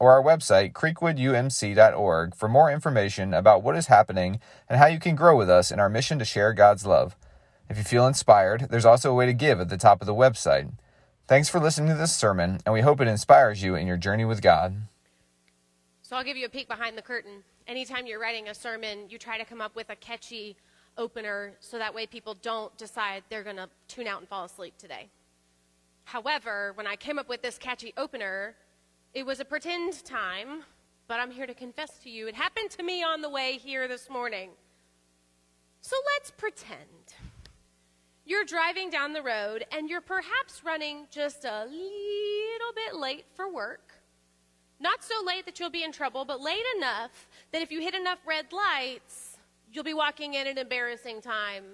or our website, creekwoodumc.org, for more information about what is happening and how you can grow with us in our mission to share God's love. If you feel inspired, there's also a way to give at the top of the website. Thanks for listening to this sermon, and we hope it inspires you in your journey with God. So I'll give you a peek behind the curtain. Anytime you're writing a sermon, you try to come up with a catchy opener so that way people don't decide they're going to tune out and fall asleep today. However, when I came up with this catchy opener, it was a pretend time, but I'm here to confess to you it happened to me on the way here this morning. So let's pretend you're driving down the road and you're perhaps running just a little bit late for work. Not so late that you'll be in trouble, but late enough that if you hit enough red lights, you'll be walking in an embarrassing time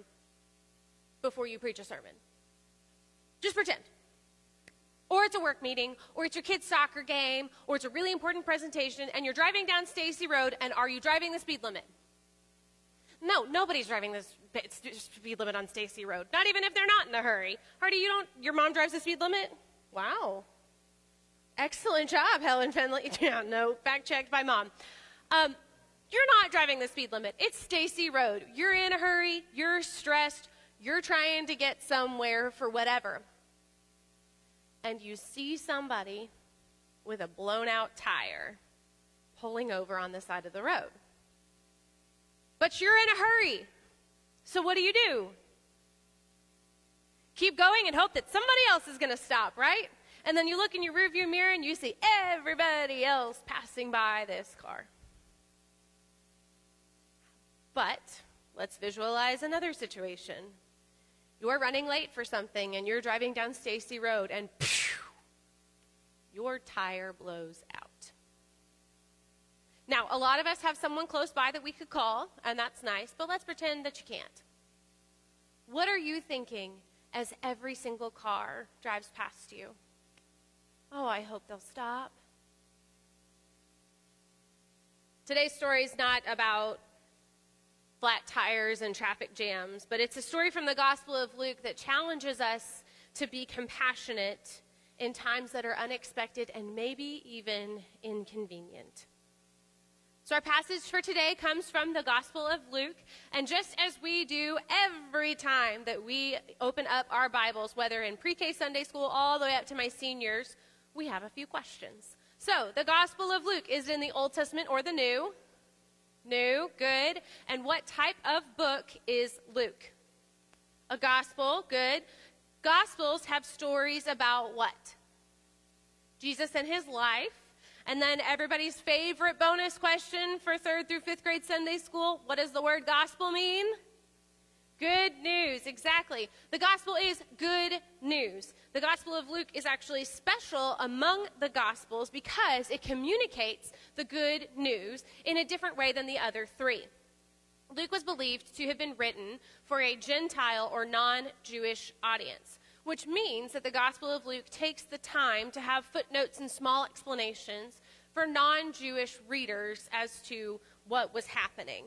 before you preach a sermon. Just pretend. Or it's a work meeting, or it's your kid's soccer game, or it's a really important presentation, and you're driving down Stacy Road, and are you driving the speed limit? No, nobody's driving the speed limit on Stacy Road. Not even if they're not in a hurry. Hardy, you don't. Your mom drives the speed limit. Wow. Excellent job, Helen Finley. Yeah, no, fact checked by mom. Um, you're not driving the speed limit. It's Stacy Road. You're in a hurry. You're stressed. You're trying to get somewhere for whatever and you see somebody with a blown out tire pulling over on the side of the road. But you're in a hurry. So what do you do? Keep going and hope that somebody else is going to stop, right? And then you look in your rearview mirror and you see everybody else passing by this car. But let's visualize another situation. You're running late for something and you're driving down Stacy Road and phew, your tire blows out. Now, a lot of us have someone close by that we could call, and that's nice, but let's pretend that you can't. What are you thinking as every single car drives past you? Oh, I hope they'll stop. Today's story is not about flat tires and traffic jams, but it's a story from the Gospel of Luke that challenges us to be compassionate in times that are unexpected and maybe even inconvenient. So, our passage for today comes from the Gospel of Luke. And just as we do every time that we open up our Bibles, whether in pre K Sunday school all the way up to my seniors, we have a few questions. So, the Gospel of Luke is in the Old Testament or the New? New, good. And what type of book is Luke? A gospel, good. Gospels have stories about what? Jesus and his life. And then everybody's favorite bonus question for third through fifth grade Sunday school what does the word gospel mean? Good news, exactly. The gospel is good news. The gospel of Luke is actually special among the gospels because it communicates the good news in a different way than the other three. Luke was believed to have been written for a Gentile or non Jewish audience, which means that the Gospel of Luke takes the time to have footnotes and small explanations for non Jewish readers as to what was happening.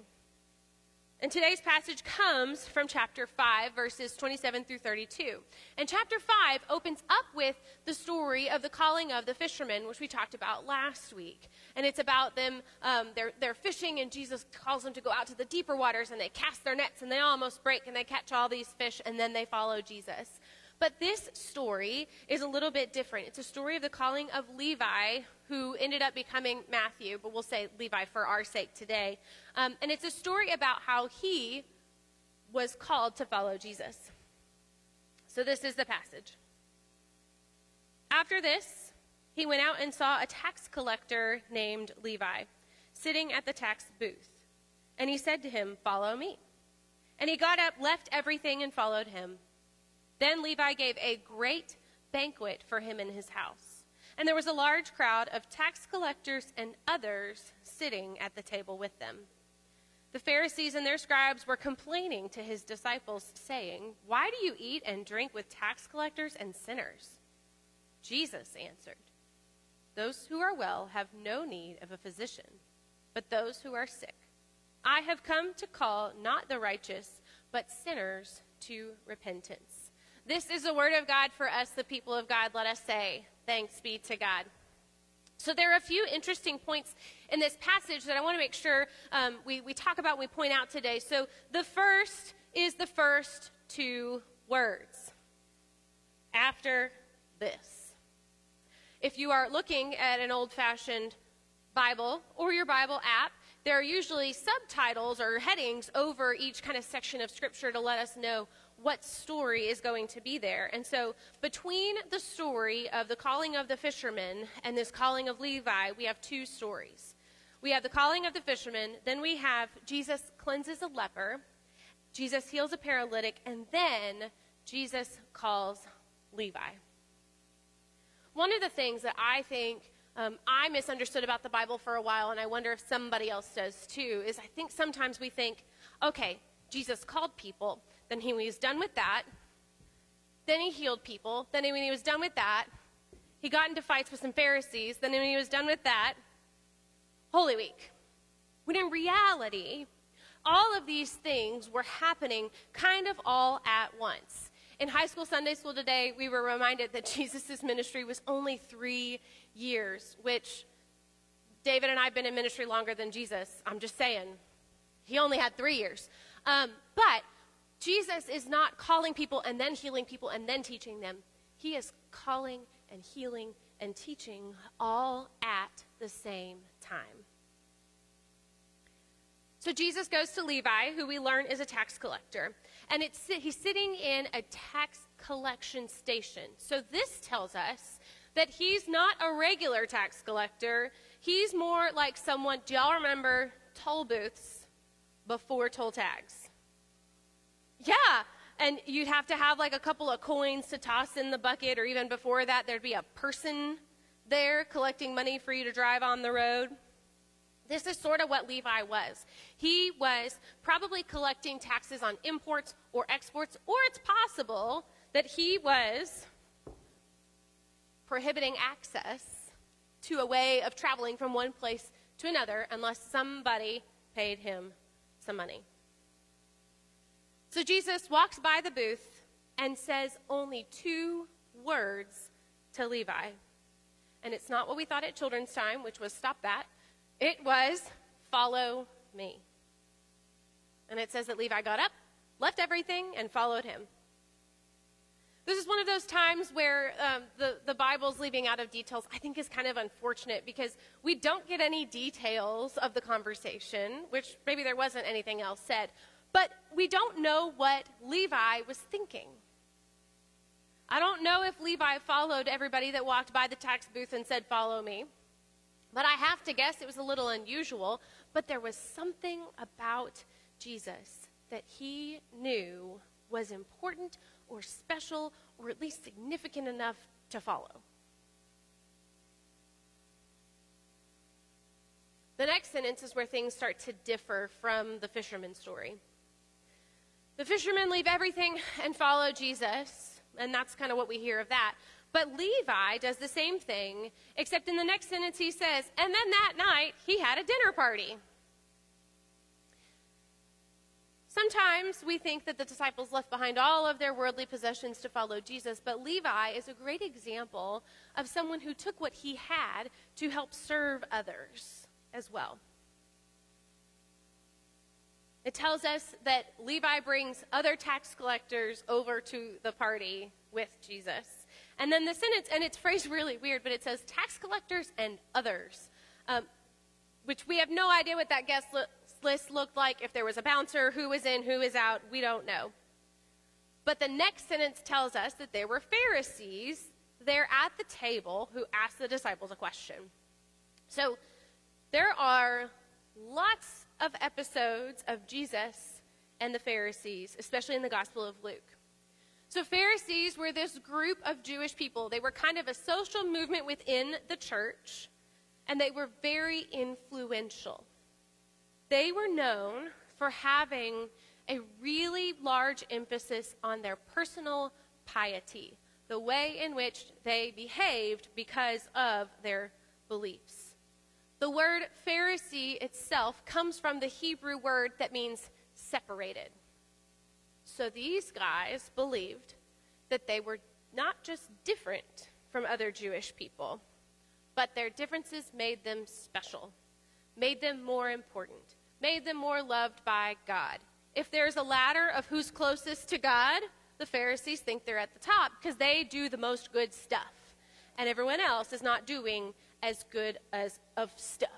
And today's passage comes from chapter 5, verses 27 through 32. And chapter 5 opens up with the story of the calling of the fishermen, which we talked about last week. And it's about them, um, they're, they're fishing, and Jesus calls them to go out to the deeper waters, and they cast their nets, and they almost break, and they catch all these fish, and then they follow Jesus. But this story is a little bit different. It's a story of the calling of Levi, who ended up becoming Matthew, but we'll say Levi for our sake today. Um, and it's a story about how he was called to follow Jesus. So this is the passage. After this, he went out and saw a tax collector named Levi sitting at the tax booth. And he said to him, Follow me. And he got up, left everything, and followed him. Then Levi gave a great banquet for him in his house. And there was a large crowd of tax collectors and others sitting at the table with them. The Pharisees and their scribes were complaining to his disciples, saying, Why do you eat and drink with tax collectors and sinners? Jesus answered, Those who are well have no need of a physician, but those who are sick. I have come to call not the righteous, but sinners to repentance. This is the word of God for us, the people of God. Let us say, Thanks be to God. So, there are a few interesting points in this passage that I want to make sure um, we, we talk about, we point out today. So, the first is the first two words after this. If you are looking at an old fashioned Bible or your Bible app, there are usually subtitles or headings over each kind of section of Scripture to let us know what story is going to be there. And so, between the story of the calling of the fishermen and this calling of Levi, we have two stories. We have the calling of the fishermen, then we have Jesus cleanses a leper, Jesus heals a paralytic, and then Jesus calls Levi. One of the things that I think um, I misunderstood about the Bible for a while, and I wonder if somebody else does too, is I think sometimes we think, okay, Jesus called people, then he was done with that. Then he healed people. Then when he was done with that, he got into fights with some Pharisees. Then when he was done with that, Holy Week. When in reality, all of these things were happening kind of all at once. In high school Sunday school today, we were reminded that Jesus' ministry was only three years, which David and I have been in ministry longer than Jesus. I'm just saying. He only had three years. Um, but Jesus is not calling people and then healing people and then teaching them. He is calling and healing and teaching all at the same time. So Jesus goes to Levi, who we learn is a tax collector, and he's sitting in a tax collection station. So this tells us that he's not a regular tax collector. He's more like someone, do y'all remember toll booths before toll tags? Yeah. And you'd have to have like a couple of coins to toss in the bucket, or even before that, there'd be a person there collecting money for you to drive on the road. This is sort of what Levi was. He was probably collecting taxes on imports or exports, or it's possible that he was prohibiting access to a way of traveling from one place to another unless somebody paid him some money. So Jesus walks by the booth and says only two words to Levi. And it's not what we thought at children's time, which was stop that. It was follow me. And it says that Levi got up, left everything, and followed him. This is one of those times where um, the, the Bible's leaving out of details, I think is kind of unfortunate because we don't get any details of the conversation, which maybe there wasn't anything else said. But we don't know what Levi was thinking. I don't know if Levi followed everybody that walked by the tax booth and said, Follow me. But I have to guess it was a little unusual. But there was something about Jesus that he knew was important or special or at least significant enough to follow. The next sentence is where things start to differ from the fisherman story. The fishermen leave everything and follow Jesus, and that's kind of what we hear of that. But Levi does the same thing, except in the next sentence he says, and then that night he had a dinner party. Sometimes we think that the disciples left behind all of their worldly possessions to follow Jesus, but Levi is a great example of someone who took what he had to help serve others as well. It tells us that Levi brings other tax collectors over to the party with Jesus. And then the sentence, and it's phrased really weird, but it says tax collectors and others, um, which we have no idea what that guest list looked like. If there was a bouncer, who was in, who was out, we don't know. But the next sentence tells us that there were Pharisees there at the table who asked the disciples a question. So there are lots of episodes of Jesus and the Pharisees, especially in the Gospel of Luke. So, Pharisees were this group of Jewish people. They were kind of a social movement within the church, and they were very influential. They were known for having a really large emphasis on their personal piety, the way in which they behaved because of their beliefs. The word Pharisee itself comes from the Hebrew word that means separated. So these guys believed that they were not just different from other Jewish people, but their differences made them special, made them more important, made them more loved by God. If there's a ladder of who's closest to God, the Pharisees think they're at the top because they do the most good stuff, and everyone else is not doing as good as of stuff.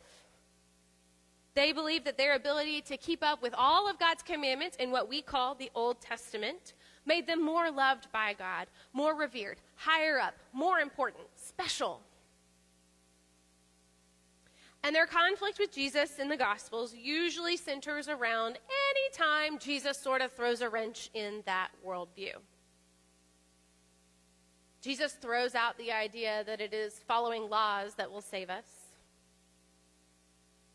They believe that their ability to keep up with all of God's commandments in what we call the Old Testament made them more loved by God, more revered, higher up, more important, special. And their conflict with Jesus in the Gospels usually centers around any time Jesus sort of throws a wrench in that worldview. Jesus throws out the idea that it is following laws that will save us.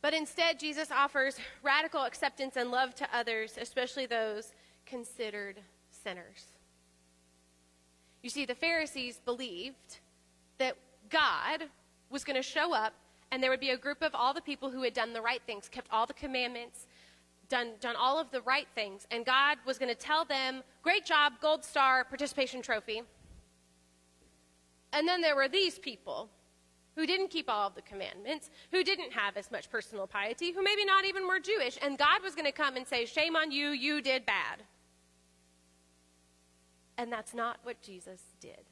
But instead, Jesus offers radical acceptance and love to others, especially those considered sinners. You see, the Pharisees believed that God was going to show up and there would be a group of all the people who had done the right things, kept all the commandments, done, done all of the right things, and God was going to tell them, Great job, gold star, participation trophy. And then there were these people who didn't keep all of the commandments, who didn't have as much personal piety, who maybe not even were Jewish, and God was going to come and say, Shame on you, you did bad. And that's not what Jesus did.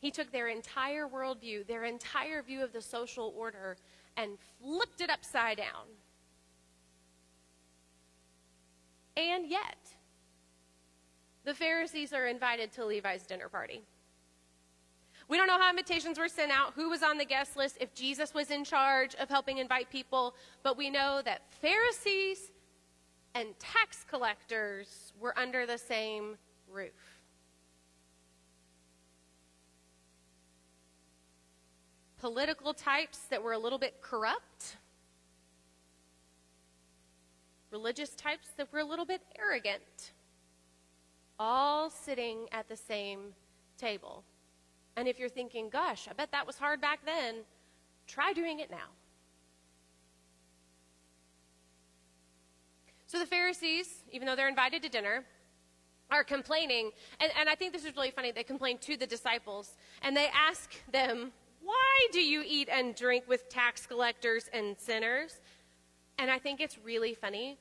He took their entire worldview, their entire view of the social order, and flipped it upside down. And yet, the Pharisees are invited to Levi's dinner party. We don't know how invitations were sent out, who was on the guest list, if Jesus was in charge of helping invite people, but we know that Pharisees and tax collectors were under the same roof. political types that were a little bit corrupt, religious types that were a little bit arrogant, all sitting at the same table. And if you're thinking, gosh, I bet that was hard back then, try doing it now. So the Pharisees, even though they're invited to dinner, are complaining. And, and I think this is really funny. They complain to the disciples and they ask them, why do you eat and drink with tax collectors and sinners? And I think it's really funny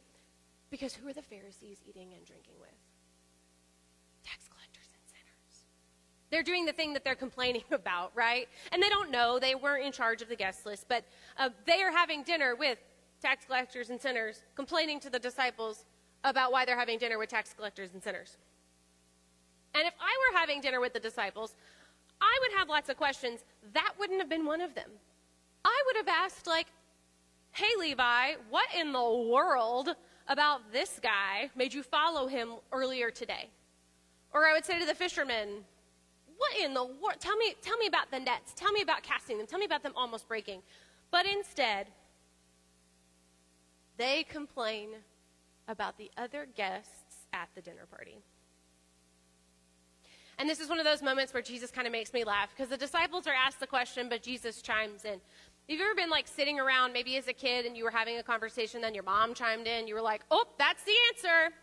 because who are the Pharisees eating and drinking with? Tax collectors and sinners. They're doing the thing that they're complaining about, right? And they don't know, they weren't in charge of the guest list, but uh, they are having dinner with tax collectors and sinners, complaining to the disciples about why they're having dinner with tax collectors and sinners. And if I were having dinner with the disciples, I would have lots of questions. That wouldn't have been one of them. I would have asked, like, hey, Levi, what in the world about this guy made you follow him earlier today? Or I would say to the fishermen, what in the world? Tell me, tell me about the nets. Tell me about casting them. Tell me about them almost breaking. But instead, they complain about the other guests at the dinner party. And this is one of those moments where Jesus kind of makes me laugh because the disciples are asked the question, but Jesus chimes in. Have you ever been like sitting around, maybe as a kid, and you were having a conversation, then your mom chimed in, you were like, oh, that's the answer.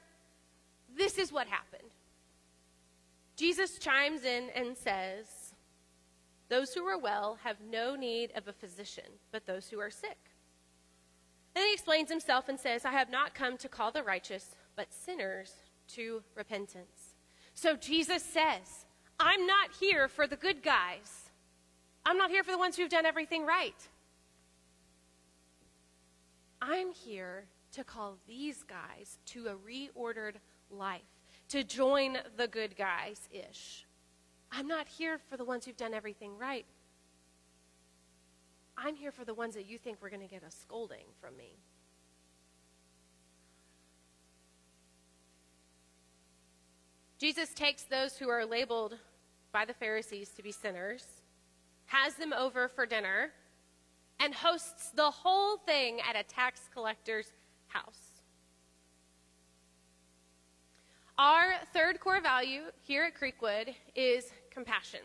This is what happened. Jesus chimes in and says, Those who are well have no need of a physician, but those who are sick. Then he explains himself and says, I have not come to call the righteous, but sinners to repentance. So Jesus says, I'm not here for the good guys. I'm not here for the ones who've done everything right. I'm here to call these guys to a reordered life, to join the good guys ish. I'm not here for the ones who've done everything right. I'm here for the ones that you think we're going to get a scolding from me. Jesus takes those who are labeled by the Pharisees to be sinners, has them over for dinner, and hosts the whole thing at a tax collector's house. Our third core value here at Creekwood is compassion.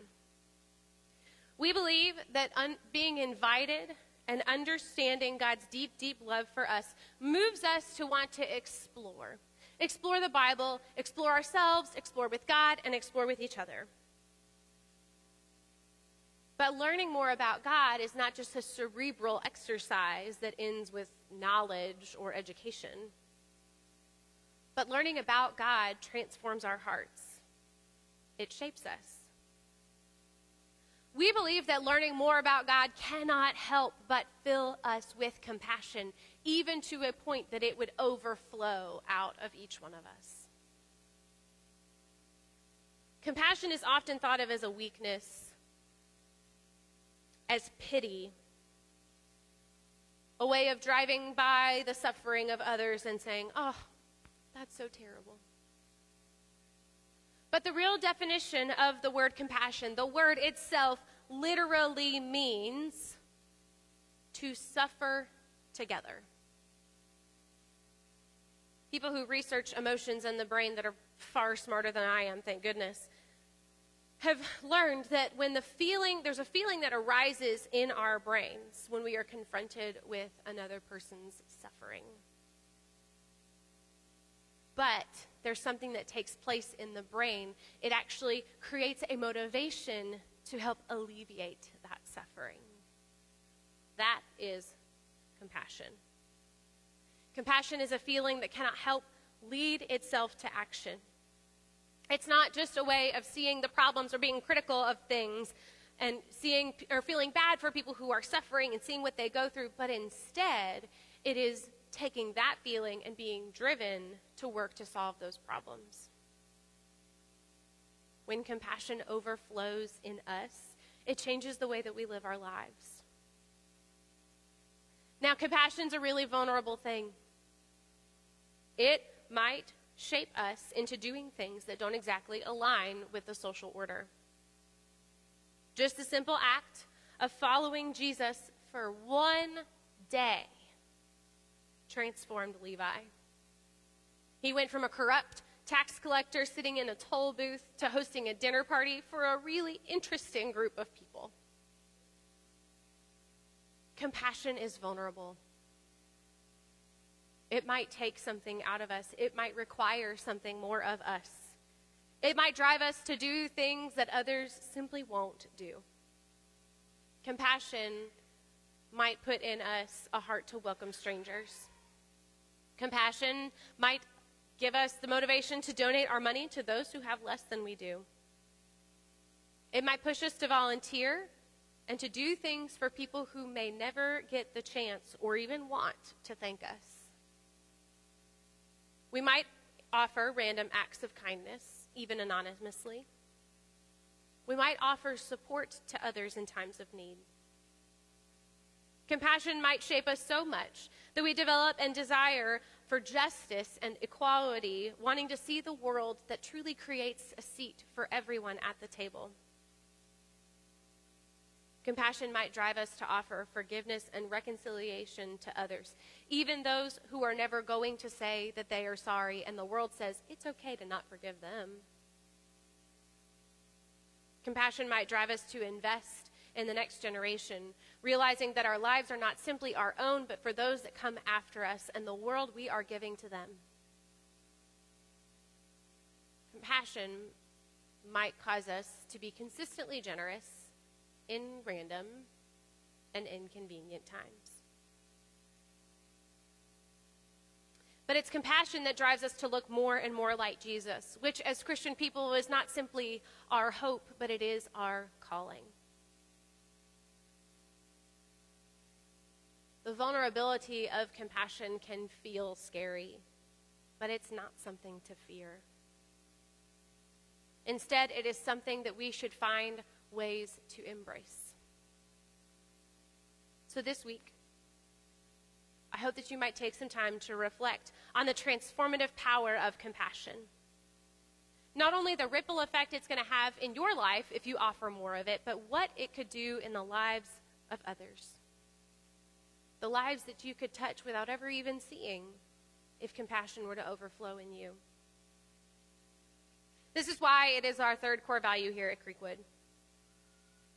We believe that un- being invited and understanding God's deep, deep love for us moves us to want to explore. Explore the Bible, explore ourselves, explore with God, and explore with each other. But learning more about God is not just a cerebral exercise that ends with knowledge or education. But learning about God transforms our hearts, it shapes us. We believe that learning more about God cannot help but fill us with compassion, even to a point that it would overflow out of each one of us. Compassion is often thought of as a weakness, as pity, a way of driving by the suffering of others and saying, oh, that's so terrible. But the real definition of the word compassion, the word itself literally means to suffer together. People who research emotions and the brain that are far smarter than I am, thank goodness, have learned that when the feeling, there's a feeling that arises in our brains when we are confronted with another person's suffering. But there's something that takes place in the brain. It actually creates a motivation to help alleviate that suffering. That is compassion. Compassion is a feeling that cannot help lead itself to action. It's not just a way of seeing the problems or being critical of things and seeing or feeling bad for people who are suffering and seeing what they go through, but instead, it is taking that feeling and being driven to work to solve those problems. When compassion overflows in us, it changes the way that we live our lives. Now, compassion's a really vulnerable thing. It might shape us into doing things that don't exactly align with the social order. Just the simple act of following Jesus for one day transformed Levi. He went from a corrupt tax collector sitting in a toll booth to hosting a dinner party for a really interesting group of people. Compassion is vulnerable. It might take something out of us, it might require something more of us. It might drive us to do things that others simply won't do. Compassion might put in us a heart to welcome strangers. Compassion might give us the motivation to donate our money to those who have less than we do. It might push us to volunteer and to do things for people who may never get the chance or even want to thank us. We might offer random acts of kindness, even anonymously. We might offer support to others in times of need. Compassion might shape us so much that we develop and desire for justice and equality, wanting to see the world that truly creates a seat for everyone at the table. Compassion might drive us to offer forgiveness and reconciliation to others, even those who are never going to say that they are sorry, and the world says it's okay to not forgive them. Compassion might drive us to invest in the next generation, realizing that our lives are not simply our own, but for those that come after us and the world we are giving to them. Compassion might cause us to be consistently generous in random and inconvenient times. But it's compassion that drives us to look more and more like Jesus, which as Christian people is not simply our hope, but it is our calling. The vulnerability of compassion can feel scary, but it's not something to fear. Instead, it is something that we should find ways to embrace. So this week, I hope that you might take some time to reflect on the transformative power of compassion. Not only the ripple effect it's going to have in your life if you offer more of it, but what it could do in the lives of others. The lives that you could touch without ever even seeing if compassion were to overflow in you. This is why it is our third core value here at Creekwood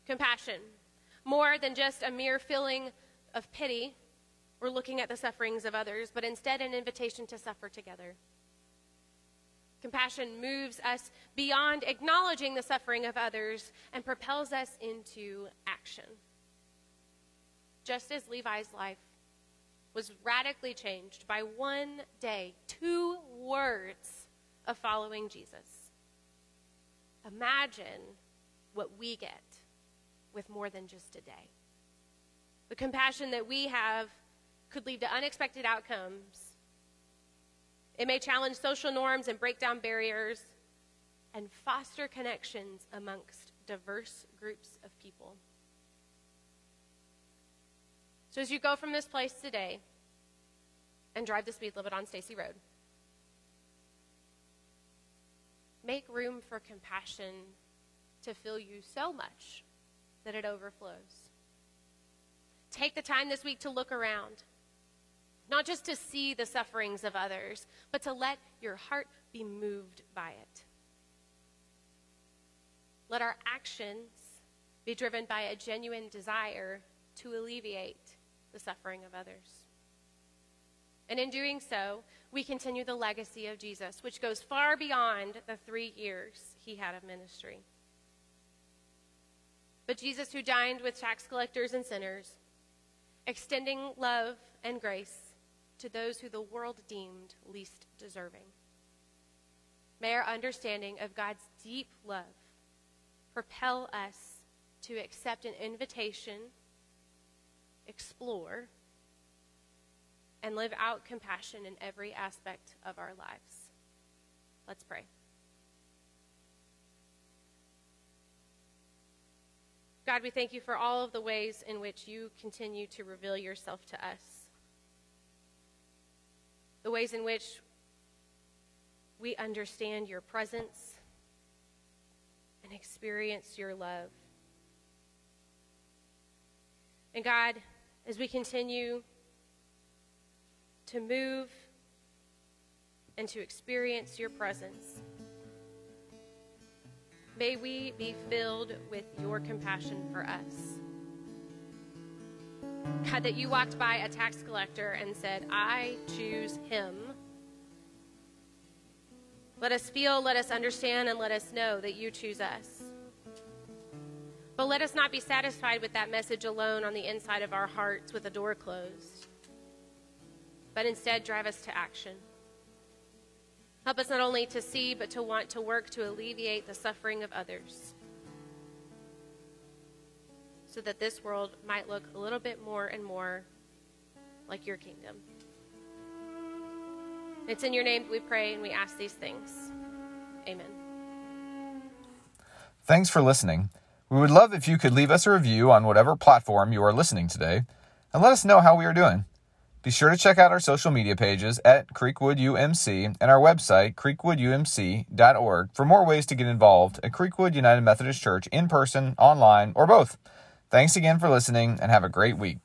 compassion. More than just a mere feeling of pity or looking at the sufferings of others, but instead an invitation to suffer together. Compassion moves us beyond acknowledging the suffering of others and propels us into action. Just as Levi's life was radically changed by one day, two words of following Jesus. Imagine what we get with more than just a day. The compassion that we have could lead to unexpected outcomes. It may challenge social norms and break down barriers and foster connections amongst diverse groups of people. So as you go from this place today and drive the speed limit on Stacy Road, make room for compassion to fill you so much that it overflows. Take the time this week to look around, not just to see the sufferings of others, but to let your heart be moved by it. Let our actions be driven by a genuine desire to alleviate the suffering of others. And in doing so, we continue the legacy of Jesus, which goes far beyond the three years he had of ministry. But Jesus, who dined with tax collectors and sinners, extending love and grace to those who the world deemed least deserving. May our understanding of God's deep love propel us to accept an invitation explore, and live out compassion in every aspect of our lives. Let's pray. God, we thank you for all of the ways in which you continue to reveal yourself to us. The ways in which we understand your presence and experience your love. And God, as we continue to move and to experience your presence. May we be filled with your compassion for us. God, that you walked by a tax collector and said, I choose him. Let us feel, let us understand, and let us know that you choose us. But let us not be satisfied with that message alone on the inside of our hearts with a door closed, but instead drive us to action. Help us not only to see, but to want to work to alleviate the suffering of others so that this world might look a little bit more and more like your kingdom. It's in your name we pray and we ask these things. Amen. Thanks for listening. We would love if you could leave us a review on whatever platform you are listening today and let us know how we are doing. Be sure to check out our social media pages at Creekwood UMC and our website, creekwoodumc.org, for more ways to get involved at Creekwood United Methodist Church in person, online, or both. Thanks again for listening and have a great week.